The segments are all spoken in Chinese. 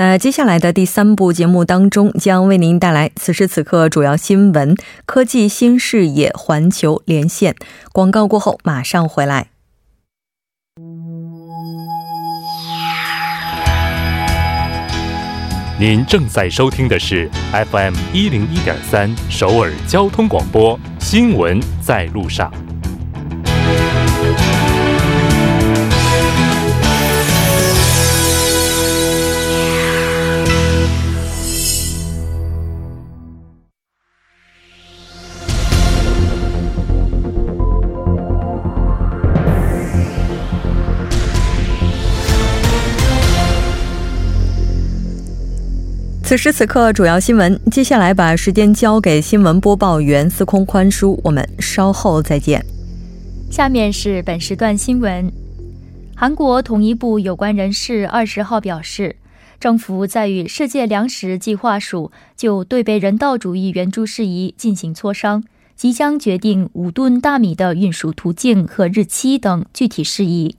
那接下来的第三部节目当中，将为您带来此时此刻主要新闻、科技新视野、环球连线。广告过后马上回来。您正在收听的是 FM 一零一点三首尔交通广播，新闻在路上。此时此刻，主要新闻。接下来把时间交给新闻播报员司空宽叔，我们稍后再见。下面是本时段新闻。韩国统一部有关人士二十号表示，政府在与世界粮食计划署就对被人道主义援助事宜进行磋商，即将决定五吨大米的运输途径和日期等具体事宜。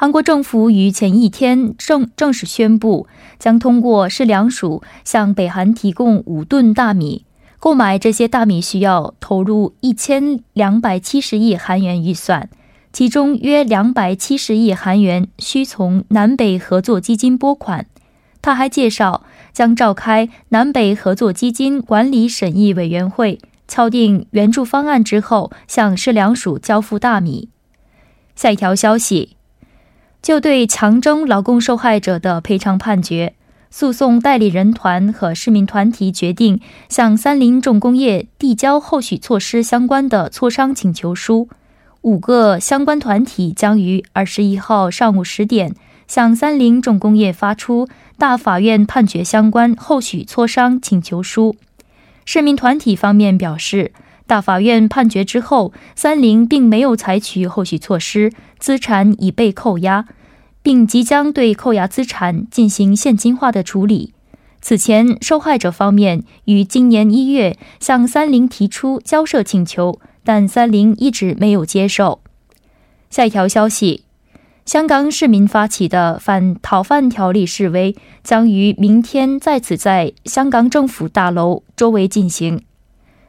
韩国政府于前一天正正式宣布，将通过市粮署向北韩提供五吨大米。购买这些大米需要投入一千两百七十亿韩元预算，其中约两百七十亿韩元需从南北合作基金拨款。他还介绍，将召开南北合作基金管理审议委员会，敲定援助方案之后，向市粮署交付大米。下一条消息。就对强征劳工受害者的赔偿判决，诉讼代理人团和市民团体决定向三菱重工业递交后续措施相关的磋商请求书。五个相关团体将于二十一号上午十点向三菱重工业发出大法院判决相关后续磋商请求书。市民团体方面表示，大法院判决之后，三菱并没有采取后续措施。资产已被扣押，并即将对扣押资产进行现金化的处理。此前，受害者方面于今年一月向三菱提出交涉请求，但三菱一直没有接受。下一条消息：香港市民发起的反逃犯条例示威将于明天再次在香港政府大楼周围进行。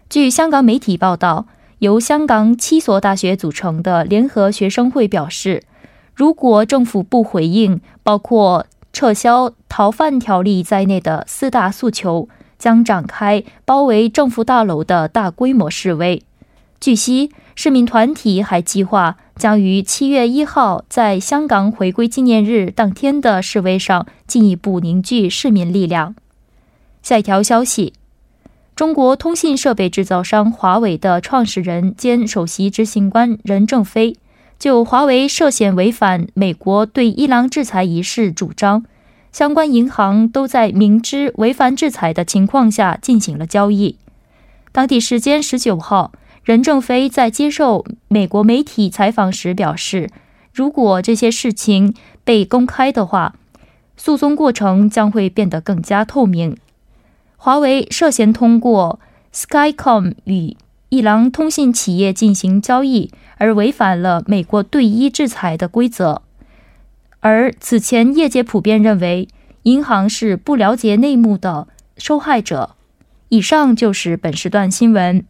据香港媒体报道。由香港七所大学组成的联合学生会表示，如果政府不回应包括撤销逃犯条例在内的四大诉求，将展开包围政府大楼的大规模示威。据悉，市民团体还计划将于七月一号在香港回归纪念日当天的示威上进一步凝聚市民力量。下一条消息。中国通信设备制造商华为的创始人兼首席执行官任正非就华为涉嫌违反美国对伊朗制裁一事主张，相关银行都在明知违反制裁的情况下进行了交易。当地时间十九号，任正非在接受美国媒体采访时表示，如果这些事情被公开的话，诉讼过程将会变得更加透明。华为涉嫌通过 Skycom 与伊朗通信企业进行交易，而违反了美国对伊制裁的规则。而此前，业界普遍认为银行是不了解内幕的受害者。以上就是本时段新闻。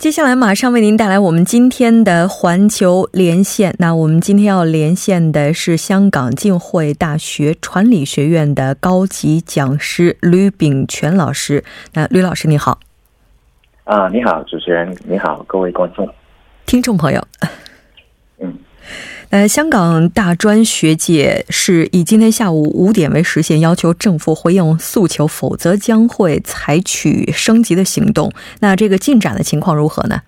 接下来马上为您带来我们今天的环球连线。那我们今天要连线的是香港浸会大学传理学院的高级讲师吕炳全老师。那吕老师你好。啊，你好，主持人，你好，各位观众、听众朋友。呃，香港大专学界是以今天下午五点为时限，要求政府回应诉求，否则将会采取升级的行动。那这个进展的情况如何呢？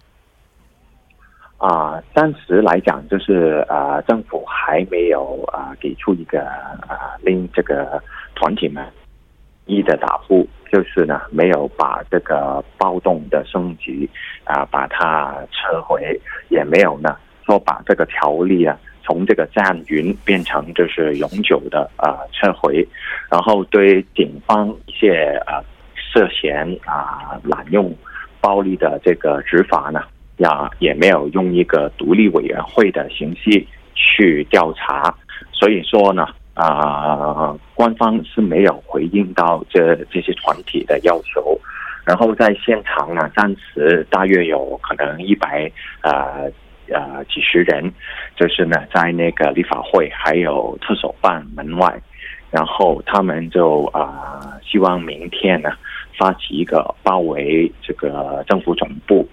啊，暂时来讲，就是啊，政府还没有啊给出一个啊令这个团体们一的答复，就是呢没有把这个暴动的升级啊把它撤回，也没有呢说把这个条例啊从这个暂云变成就是永久的啊撤回，然后对警方一些啊涉嫌啊滥用暴力的这个执法呢，呀也没有用一个独立委员会的形式去调查，所以说呢。啊，官方是没有回应到这这些团体的要求，然后在现场呢，暂时大约有可能一百呃呃几十人，就是呢在那个立法会还有特首办门外，然后他们就啊希望明天呢发起一个包围这个政府总部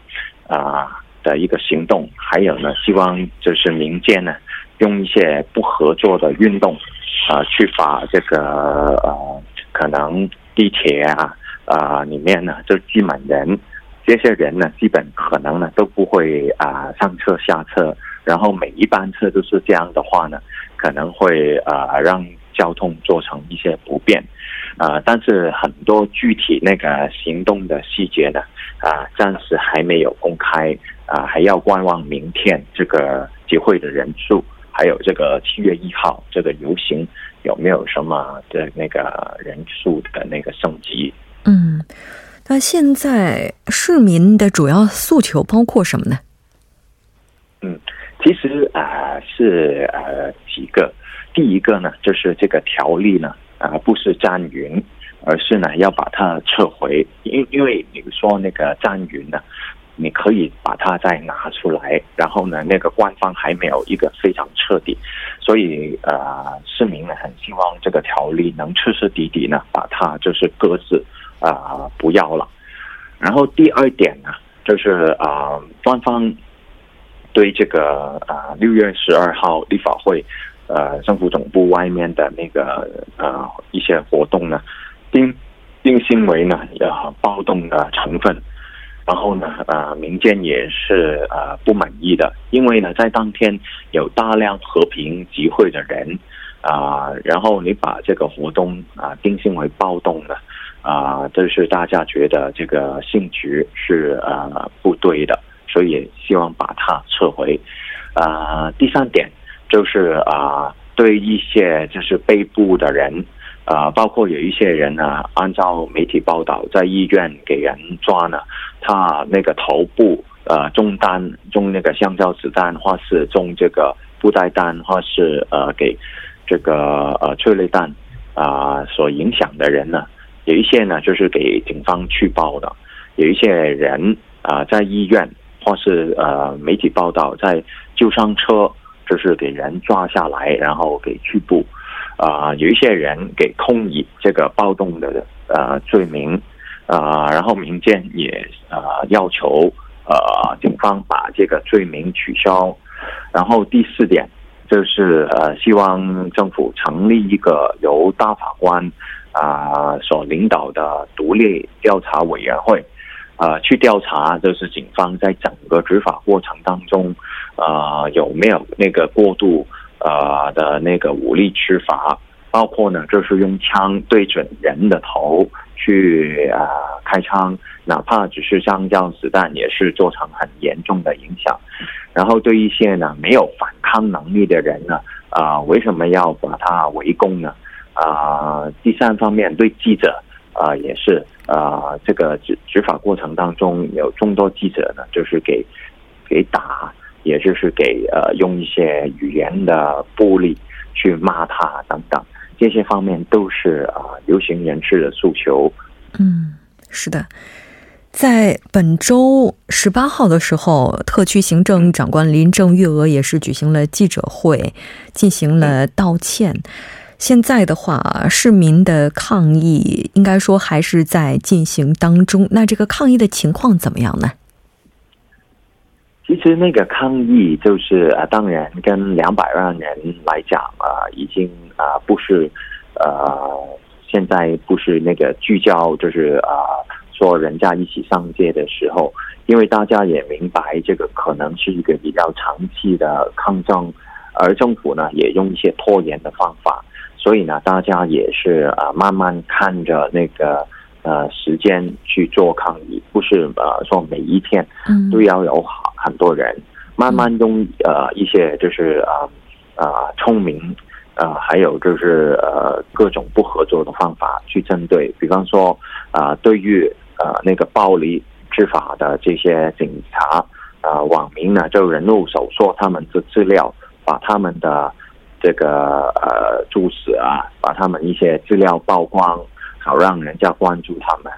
啊的一个行动，还有呢希望就是民间呢用一些不合作的运动。啊，去把这个呃，可能地铁啊啊里面呢，就挤满人，这些人呢，基本可能呢都不会啊上车下车，然后每一班车都是这样的话呢，可能会啊让交通做成一些不便，啊，但是很多具体那个行动的细节呢，啊，暂时还没有公开，啊，还要观望明天这个集会的人数。还有这个七月一号这个游行有没有什么的那个人数的那个升级？嗯，那现在市民的主要诉求包括什么呢？嗯，其实啊是呃几个，第一个呢就是这个条例呢啊不是占云，而是呢要把它撤回，因因为你说那个占云呢。你可以把它再拿出来，然后呢，那个官方还没有一个非常彻底，所以呃，市民呢很希望这个条例能彻彻底底呢把它就是搁置啊不要了。然后第二点呢，就是啊，官方对这个啊六月十二号立法会呃政府总部外面的那个呃一些活动呢，定定性为呢呃暴动的成分。然后呢，呃，民间也是呃不满意的，因为呢，在当天有大量和平集会的人，啊，然后你把这个活动啊定性为暴动的，啊，这是大家觉得这个性质是呃不对的，所以希望把它撤回。啊，第三点就是啊，对一些就是被捕的人。啊，包括有一些人呢，按照媒体报道，在医院给人抓呢，他那个头部呃中弹，中那个橡胶子弹，或是中这个布袋弹，或是呃给这个呃催泪弹啊所影响的人呢，有一些呢就是给警方去报的，有一些人啊在医院或是呃媒体报道在救伤车，就是给人抓下来，然后给拘捕。啊，有一些人给控以这个暴动的呃罪名，啊，然后民间也啊要求呃警方把这个罪名取消。然后第四点就是呃希望政府成立一个由大法官啊所领导的独立调查委员会，啊去调查就是警方在整个执法过程当中啊有没有那个过度。呃的那个武力执法，包括呢，就是用枪对准人的头去啊开枪，哪怕只是橡胶子弹，也是造成很严重的影响。然后对一些呢没有反抗能力的人呢，啊，为什么要把他围攻呢？啊，第三方面对记者啊也是啊，这个执执法过程当中有众多记者呢，就是给给打。也就是给呃用一些语言的暴力去骂他等等，这些方面都是啊游行人士的诉求。嗯，是的，在本周十八号的时候，特区行政长官林郑月娥也是举行了记者会，进行了道歉。现在的话，市民的抗议应该说还是在进行当中。那这个抗议的情况怎么样呢？其实那个抗议就是啊，当然跟两百万人来讲啊，已经啊不是呃，现在不是那个聚焦，就是啊说人家一起上街的时候，因为大家也明白这个可能是一个比较长期的抗争，而政府呢也用一些拖延的方法。所以呢，大家也是啊，慢慢看着那个呃时间去做抗议，不是呃说每一天都要有很多人，慢慢用呃一些就是啊啊聪明啊，还有就是呃各种不合作的方法去针对，比方说啊，对于呃那个暴力执法的这些警察啊网民呢，就人肉搜索他们的资料，把他们的。这个呃，住址啊，把他们一些资料曝光，好让人家关注他们。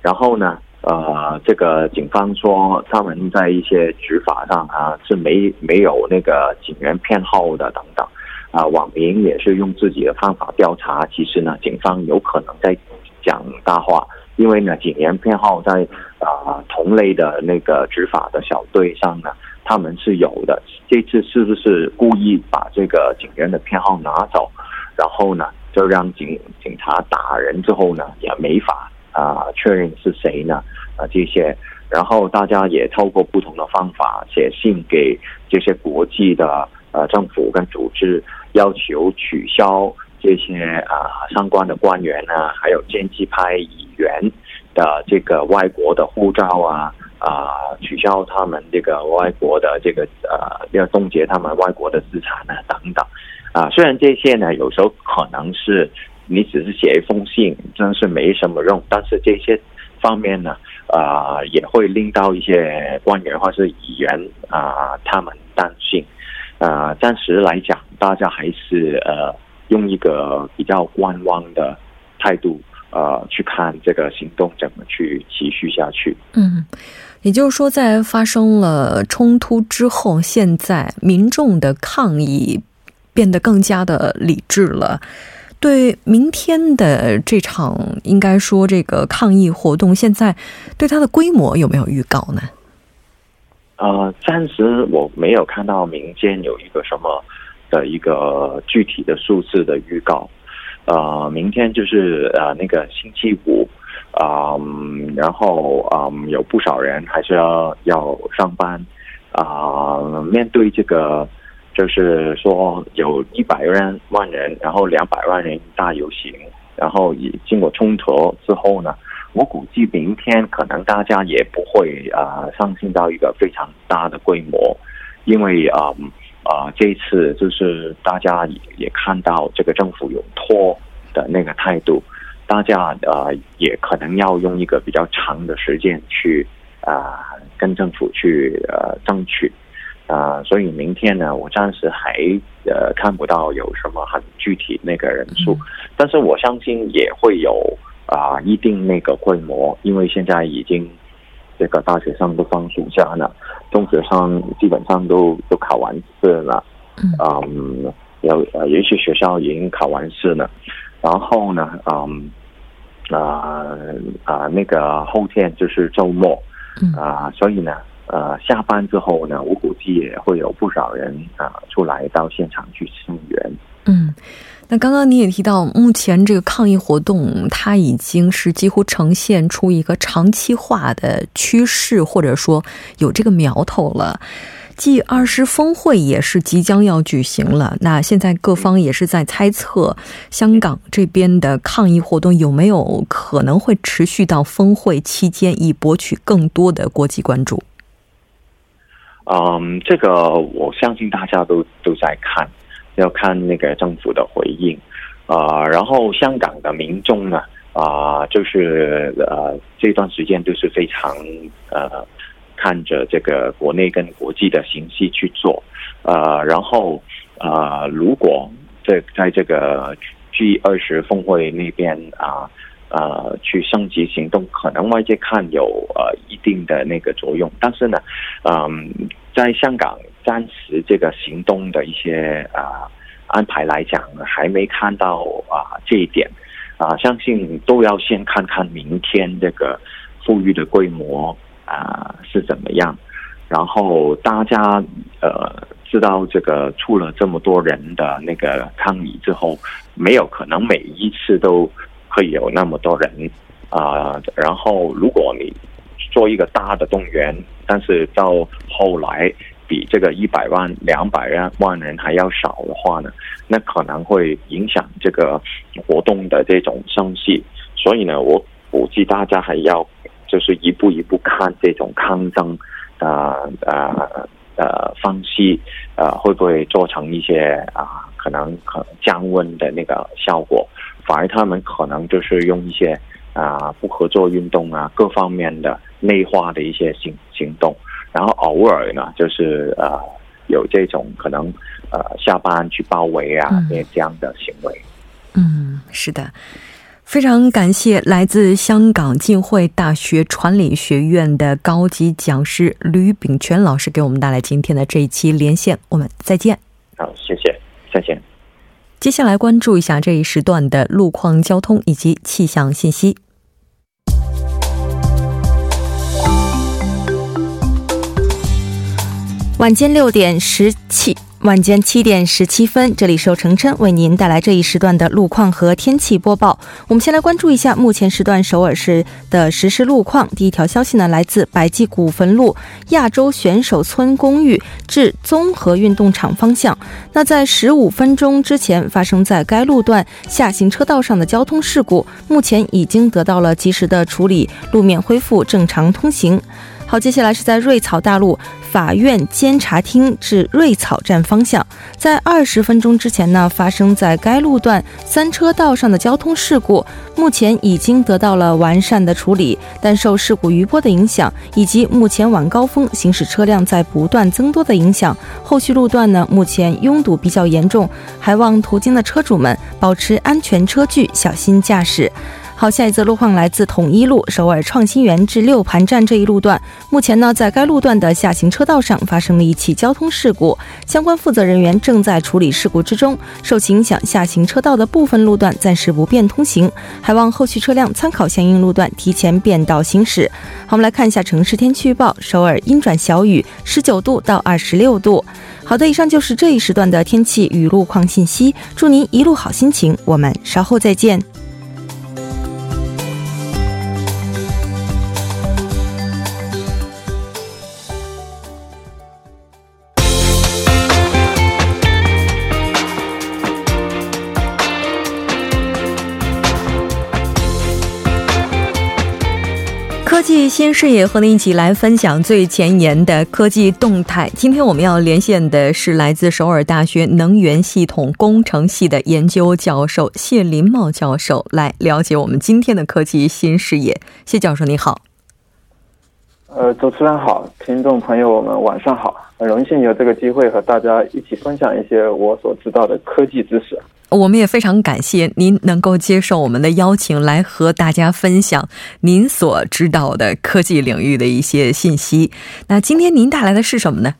然后呢，呃，这个警方说他们在一些执法上啊是没没有那个警员偏好的等等。啊，网民也是用自己的方法调查，其实呢，警方有可能在讲大话，因为呢，警员偏好在啊同类的那个执法的小队上呢。他们是有的，这次是不是故意把这个警员的偏好拿走，然后呢，就让警警察打人之后呢，也没法啊确认是谁呢？啊这些，然后大家也透过不同的方法写信给这些国际的呃政府跟组织，要求取消这些啊相关的官员呢，还有建制派议员的这个外国的护照啊。啊，取消他们这个外国的这个呃，要冻结他们外国的资产呢，等等。啊，虽然这些呢，有时候可能是你只是写一封信，真是没什么用，但是这些方面呢，啊，也会令到一些官员或是议员啊，他们担心。啊，暂时来讲，大家还是呃，用一个比较观望的态度，呃，去看这个行动怎么去持续下去。嗯。也就是说，在发生了冲突之后，现在民众的抗议变得更加的理智了。对明天的这场，应该说这个抗议活动，现在对它的规模有没有预告呢？呃，暂时我没有看到民间有一个什么的一个具体的数字的预告。呃，明天就是呃那个星期五。啊，然后啊，有不少人还是要要上班啊。面对这个，就是说有一百万万人，然后两百万人大游行，然后也经过冲突之后呢，我估计明天可能大家也不会啊上升到一个非常大的规模，因为啊啊这次就是大家也也看到这个政府有拖的那个态度。大家呃也可能要用一个比较长的时间去啊跟政府去呃争取啊，所以明天呢，我暂时还呃看不到有什么很具体那个人数，但是我相信也会有啊一定那个规模，因为现在已经这个大学生都放暑假了，中学生基本上都都考完试了，嗯，有呃有一些学校已经考完试了。然后呢，嗯，啊啊，那个后天就是周末，啊，所以呢，呃，下班之后呢，我估计也会有不少人啊出来到现场去声援。嗯，那刚刚你也提到，目前这个抗议活动它已经是几乎呈现出一个长期化的趋势，或者说有这个苗头了。G 二十峰会也是即将要举行了，那现在各方也是在猜测，香港这边的抗议活动有没有可能会持续到峰会期间，以博取更多的国际关注。嗯，这个我相信大家都都在看，要看那个政府的回应啊。然后香港的民众呢，啊，就是呃这段时间都是非常呃。看着这个国内跟国际的形势去做，呃，然后呃，如果在在这个 G 二十峰会那边啊呃去升级行动，可能外界看有呃一定的那个作用，但是呢，嗯，在香港暂时这个行动的一些啊安排来讲，还没看到啊这一点啊，相信都要先看看明天这个富裕的规模。啊，是怎么样？然后大家呃知道这个出了这么多人的那个抗议之后，没有可能每一次都会有那么多人啊。然后如果你做一个大的动员，但是到后来比这个一百万、两百万万人还要少的话呢，那可能会影响这个活动的这种生气。所以呢，我估计大家还要就是一步一步看这种抗争的呃呃方式，呃会不会做成一些啊可能可降温的那个效果？反而他们可能就是用一些啊不合作运动啊各方面的内化的一些行行动，然后偶尔呢就是呃有这种可能呃下班去包围啊这这样的行为。嗯，是的。非常感谢来自香港浸会大学传理学院的高级讲师吕炳全老师给我们带来今天的这一期连线，我们再见。好，谢谢，再见。接下来关注一下这一时段的路况、交通以及气象信息。晚间六点十七。晚间七点十七分，这里是由程琛为您带来这一时段的路况和天气播报。我们先来关注一下目前时段首尔市的实时路况。第一条消息呢，来自百济古坟路亚洲选手村公寓至综合运动场方向。那在十五分钟之前发生在该路段下行车道上的交通事故，目前已经得到了及时的处理，路面恢复正常通行。好，接下来是在瑞草大路法院监察厅至瑞草站方向，在二十分钟之前呢，发生在该路段三车道上的交通事故，目前已经得到了完善的处理，但受事故余波的影响，以及目前晚高峰行驶车辆在不断增多的影响，后续路段呢目前拥堵比较严重，还望途经的车主们保持安全车距，小心驾驶。好，下一则路况来自统一路首尔创新园至六盘站这一路段。目前呢，在该路段的下行车道上发生了一起交通事故，相关负责人员正在处理事故之中。受其影响，下行车道的部分路段暂时不便通行，还望后续车辆参考相应路段提前变道行驶。好，我们来看一下城市天气预报：首尔阴转小雨，十九度到二十六度。好的，以上就是这一时段的天气与路况信息。祝您一路好心情，我们稍后再见。新视野和您一起来分享最前沿的科技动态。今天我们要连线的是来自首尔大学能源系统工程系的研究教授谢林茂教授，来了解我们今天的科技新视野。谢教授，你好。呃，主持人好，听众朋友们晚上好，很荣幸有这个机会和大家一起分享一些我所知道的科技知识。我们也非常感谢您能够接受我们的邀请，来和大家分享您所知道的科技领域的一些信息。那今天您带来的是什么呢？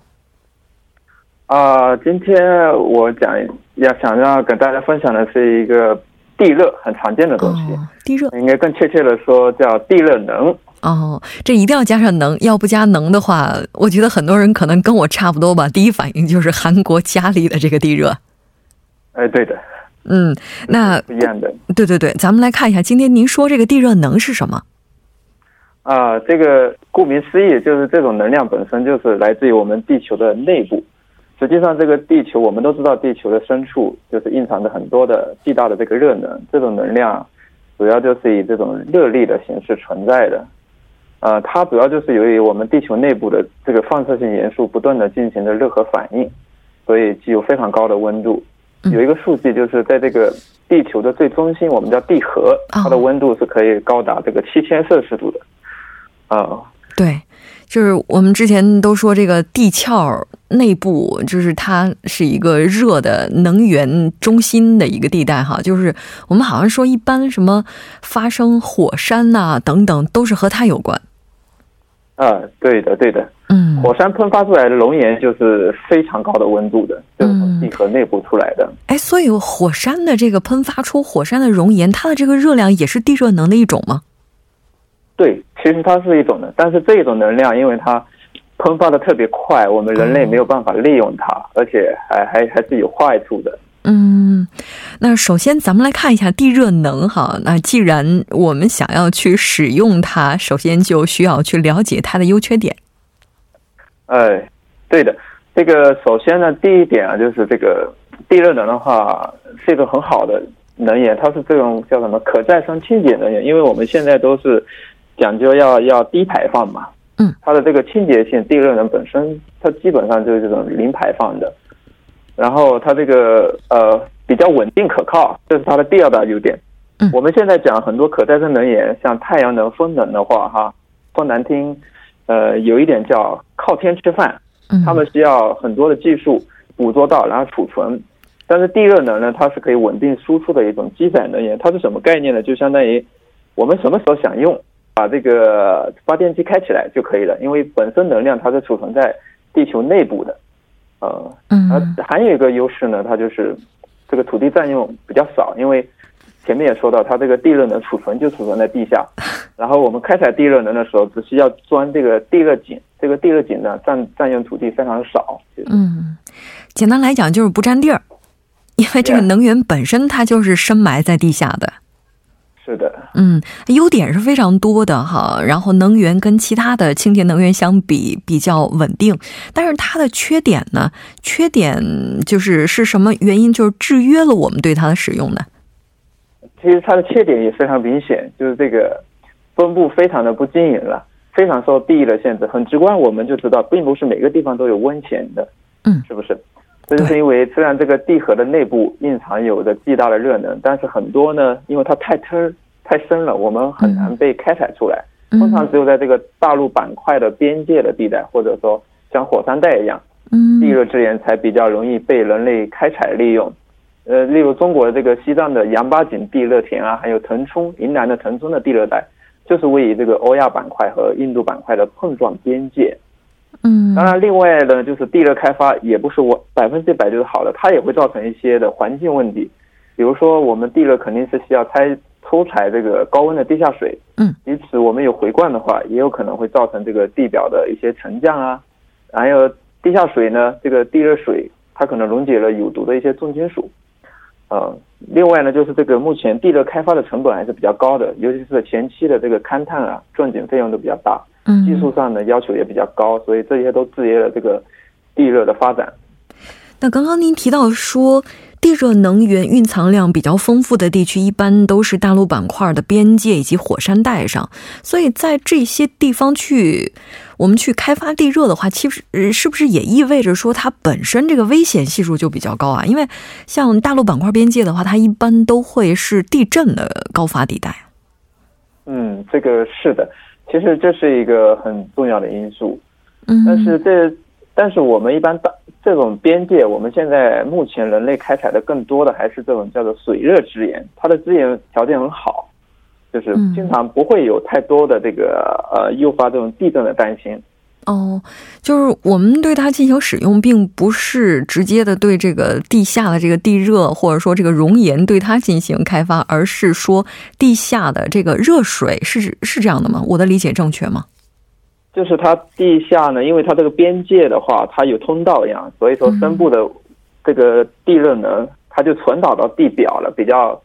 啊，今天我讲要想要跟大家分享的是一个地热，很常见的东西。地热，应该更确切的说叫地热能。哦，这一定要加上能，要不加能的话，我觉得很多人可能跟我差不多吧。第一反应就是韩国家里的这个地热。哎，对的。嗯，那不一样的，对对对，咱们来看一下，今天您说这个地热能是什么？啊，这个顾名思义，就是这种能量本身就是来自于我们地球的内部。实际上，这个地球我们都知道，地球的深处就是蕴藏着很多的巨大的这个热能。这种能量主要就是以这种热力的形式存在的。呃，它主要就是由于我们地球内部的这个放射性元素不断的进行着热核反应，所以具有非常高的温度。有一个数据，就是在这个地球的最中心，我们叫地核，它的温度是可以高达这个七千摄氏度的。啊，对，就是我们之前都说这个地壳内部，就是它是一个热的能源中心的一个地带哈。就是我们好像说，一般什么发生火山呐等等，都是和它有关。啊，对的，对的。嗯，火山喷发出来的熔岩就是非常高的温度的，就是从地核内部出来的。哎，所以火山的这个喷发出火山的熔岩，它的这个热量也是地热能的一种吗？对，其实它是一种的，但是这种能量因为它喷发的特别快，我们人类没有办法利用它，而且还还还是有坏处的。嗯，那首先咱们来看一下地热能哈。那既然我们想要去使用它，首先就需要去了解它的优缺点。哎，对的，这个首先呢，第一点啊，就是这个地热能的话是一个很好的能源，它是这种叫什么可再生清洁能源，因为我们现在都是讲究要要低排放嘛，嗯，它的这个清洁性，地热能本身它基本上就是这种零排放的，然后它这个呃比较稳定可靠，这是它的第二大优点。嗯我们现在讲很多可再生能源，像太阳能、风能的话，哈，说难听，呃，有一点叫靠天吃饭，嗯，他们需要很多的技术捕捉到，然后储存。但是地热能呢，它是可以稳定输出的一种基载能源。它是什么概念呢？就相当于我们什么时候想用，把这个发电机开起来就可以了。因为本身能量它是储存在地球内部的，呃，嗯。而还有一个优势呢，它就是这个土地占用比较少，因为前面也说到，它这个地热能储存就储存在地下，然后我们开采地热能的时候，只需要钻这个地热井，这个地热井呢占占用土地非常少，嗯，简单来讲就是不占地儿，因为这个能源本身它就是深埋在地下的。是的，嗯，优点是非常多的哈，然后能源跟其他的清洁能源相比比较稳定，但是它的缺点呢，缺点就是是什么原因？就是制约了我们对它的使用呢？其实它的缺点也非常明显，就是这个分布非常的不均匀了，非常受地域的限制。很直观，我们就知道，并不是每个地方都有温泉的，嗯是不是？这就是因为虽然这个地核的内部蕴藏有着巨大的热能，但是很多呢，因为它太深太深了，我们很难被开采出来。通常只有在这个大陆板块的边界的地带，或者说像火山带一样，嗯地热资源才比较容易被人类开采利用。呃，例如中国的这个西藏的羊八井地热田啊，还有腾冲云南的腾冲的地热带，就是位于这个欧亚板块和印度板块的碰撞边界。嗯，当然，另外呢，就是地热开发也不是我百分之百就是好的，它也会造成一些的环境问题。比如说，我们地热肯定是需要采抽采这个高温的地下水，嗯，因此我们有回灌的话，也有可能会造成这个地表的一些沉降啊，还有地下水呢，这个地热水它可能溶解了有毒的一些重金属。呃，另外呢，就是这个目前地热开发的成本还是比较高的，尤其是前期的这个勘探啊、钻井费用都比较大。嗯技术上的要求也比较高，所以这些都制约了这个地热的发展。那刚刚您提到说，地热能源蕴藏量比较丰富的地区，一般都是大陆板块的边界以及火山带上，所以在这些地方去，我们去开发地热的话，其实呃是不是也意味着说它本身这个危险系数就比较高啊？因为像大陆板块边界的话，它一般都会是地震的高发地带。嗯，这个是的，其实这是一个很重要的因素。嗯，但是这，但是我们一般大这种边界，我们现在目前人类开采的更多的还是这种叫做水热资源，它的资源条件很好，就是嗯经常不会有太多的这个呃诱发这种地震的担心。哦，就是我们对它进行使用，并不是直接的对这个地下的这个地热，或者说这个熔岩对它进行开发，而是说地下的这个热水，是是这样的吗？我的理解正确吗？就是它地下呢，因为它这个边界的话，它有通道一样，所以说深部的这个地热能，它就传导到地表了，比较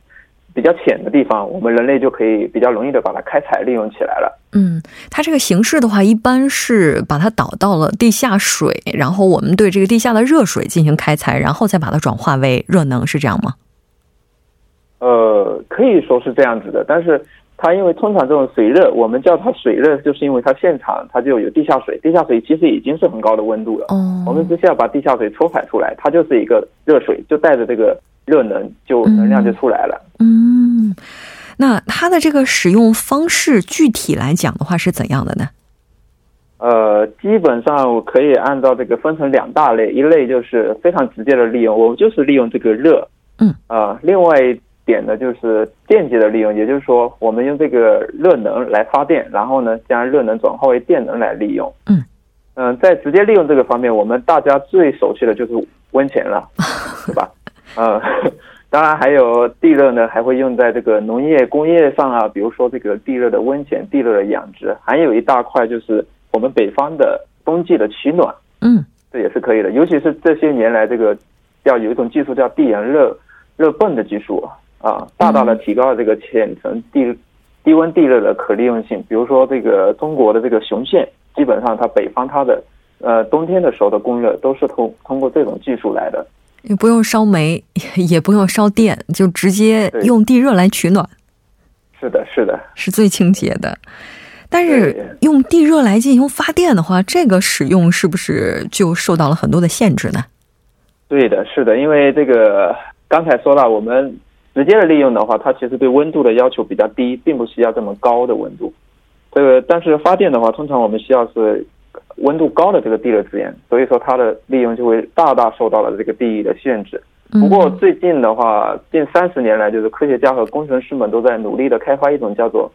比较浅的地方，我们人类就可以比较容易的把它开采利用起来了。嗯，它这个形式的话，一般是把它导到了地下水，然后我们对这个地下的热水进行开采，然后再把它转化为热能，是这样吗？呃，可以说是这样子的，但是它因为通常这种水热，我们叫它水热，就是因为它现场它就有地下水，地下水其实已经是很高的温度了。嗯，我们只需要把地下水抽排出来，它就是一个热水，就带着这个热能，就能量就出来了。嗯，那它的这个使用方式具体来讲的话是怎样的呢？呃，基本上我可以按照这个分成两大类，一类就是非常直接的利用，我们就是利用这个热，嗯，啊、另外一点呢就是间接的利用，也就是说我们用这个热能来发电，然后呢将热能转化为电能来利用，嗯，嗯、在直接利用这个方面，我们大家最熟悉的就是温泉了，对吧？呃，当然还有地热呢，还会用在这个农业、工业上啊，比如说这个地热的温泉、地热的养殖，还有一大块就是我们北方的冬季的取暖，嗯这也是可以的。尤其是这些年来，这个要有一种技术叫地源热热泵的技术啊，大大的提高了这个浅层地低温地热的可利用性。比如说这个中国的这个雄县，基本上它北方它的呃冬天的时候的供热都是通通过这种技术来的。也不用烧煤，也不用烧电，就直接用地热来取暖，是的，是的，是最清洁的。但是用地热来进行发电的话，这个使用是不是就受到了很多的限制呢？对的，是的，因为这个刚才说了，我们直接的利用的话，它其实对温度的要求比较低，并不需要这么高的温度。这个但是发电的话，通常我们需要是温度高的这个地热资源，所以说它的利用就会大大受到了这个地域的限制。不过嗯最近的话，近三十年来，就是科学家和工程师们都在努力的开发一种叫做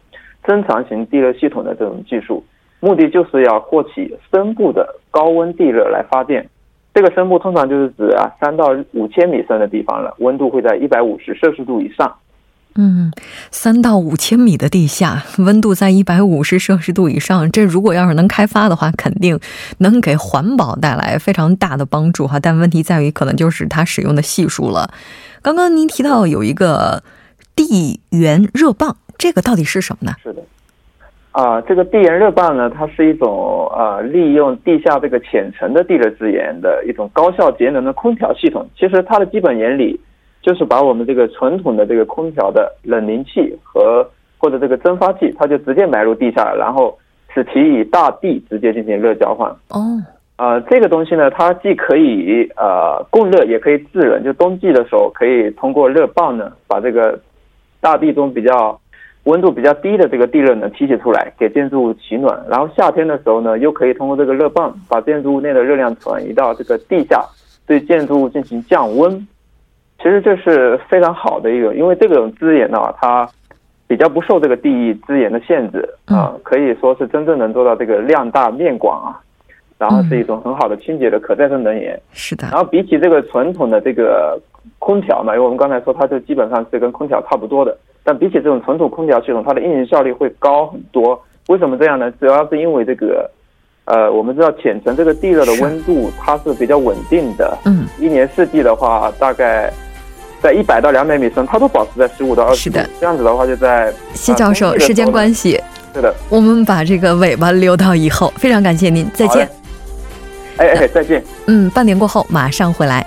增强型地热系统的这种技术，目的就是要获取深部的高温地热来发电。这个深部通常就是指啊三到五千米深的地方了，温度会在一百五十摄氏度以上。嗯，三到五千米的地下，温度在一百五十摄氏度以上，这如果要是能开发的话，肯定能给环保带来非常大的帮助哈。但问题在于，可能就是它使用的系数了。刚刚您提到有一个地源热棒，这个到底是什么呢？是的，啊、这个地源热棒呢，它是一种呃利用地下这个浅层的地热资源的一种高效节能的空调系统。其实它的基本原理就是把我们这个传统的这个空调的冷凝器和或者这个蒸发器，它就直接埋入地下，然后使其与大地直接进行热交换。哦，呃，这个东西呢，它既可以呃供热，也可以制冷。就冬季的时候，可以通过热棒呢，把这个大地中比较温度比较低的这个地热呢提取出来，给建筑物取暖。然后夏天的时候呢，又可以通过这个热泵，把建筑物内的热量转移到这个地下，对建筑物进行降温。其实这是非常好的一个，因为这种资源呢，它比较不受这个地域资源的限制啊、可以说是真正能做到这个量大面广啊。然后是一种很好的清洁的可再生能源。是的然，后比起这个传统的这个空调嘛，因为我们刚才说它就基本上是跟空调差不多的，但比起这种传统空调系统，它的运行效率会高很多。为什么这样呢？主要是因为这个，呃，我们知道浅层这个地热的温度它是比较稳定的，嗯，一年四季的话，大概在一百到两百米深，它都保持在十五到二十度是的。这样子的话，就在谢教授，时间关系，是的，我们把这个尾巴留到以后。非常感谢您，再见。哎哎，再见。嗯，半年过后马上回来。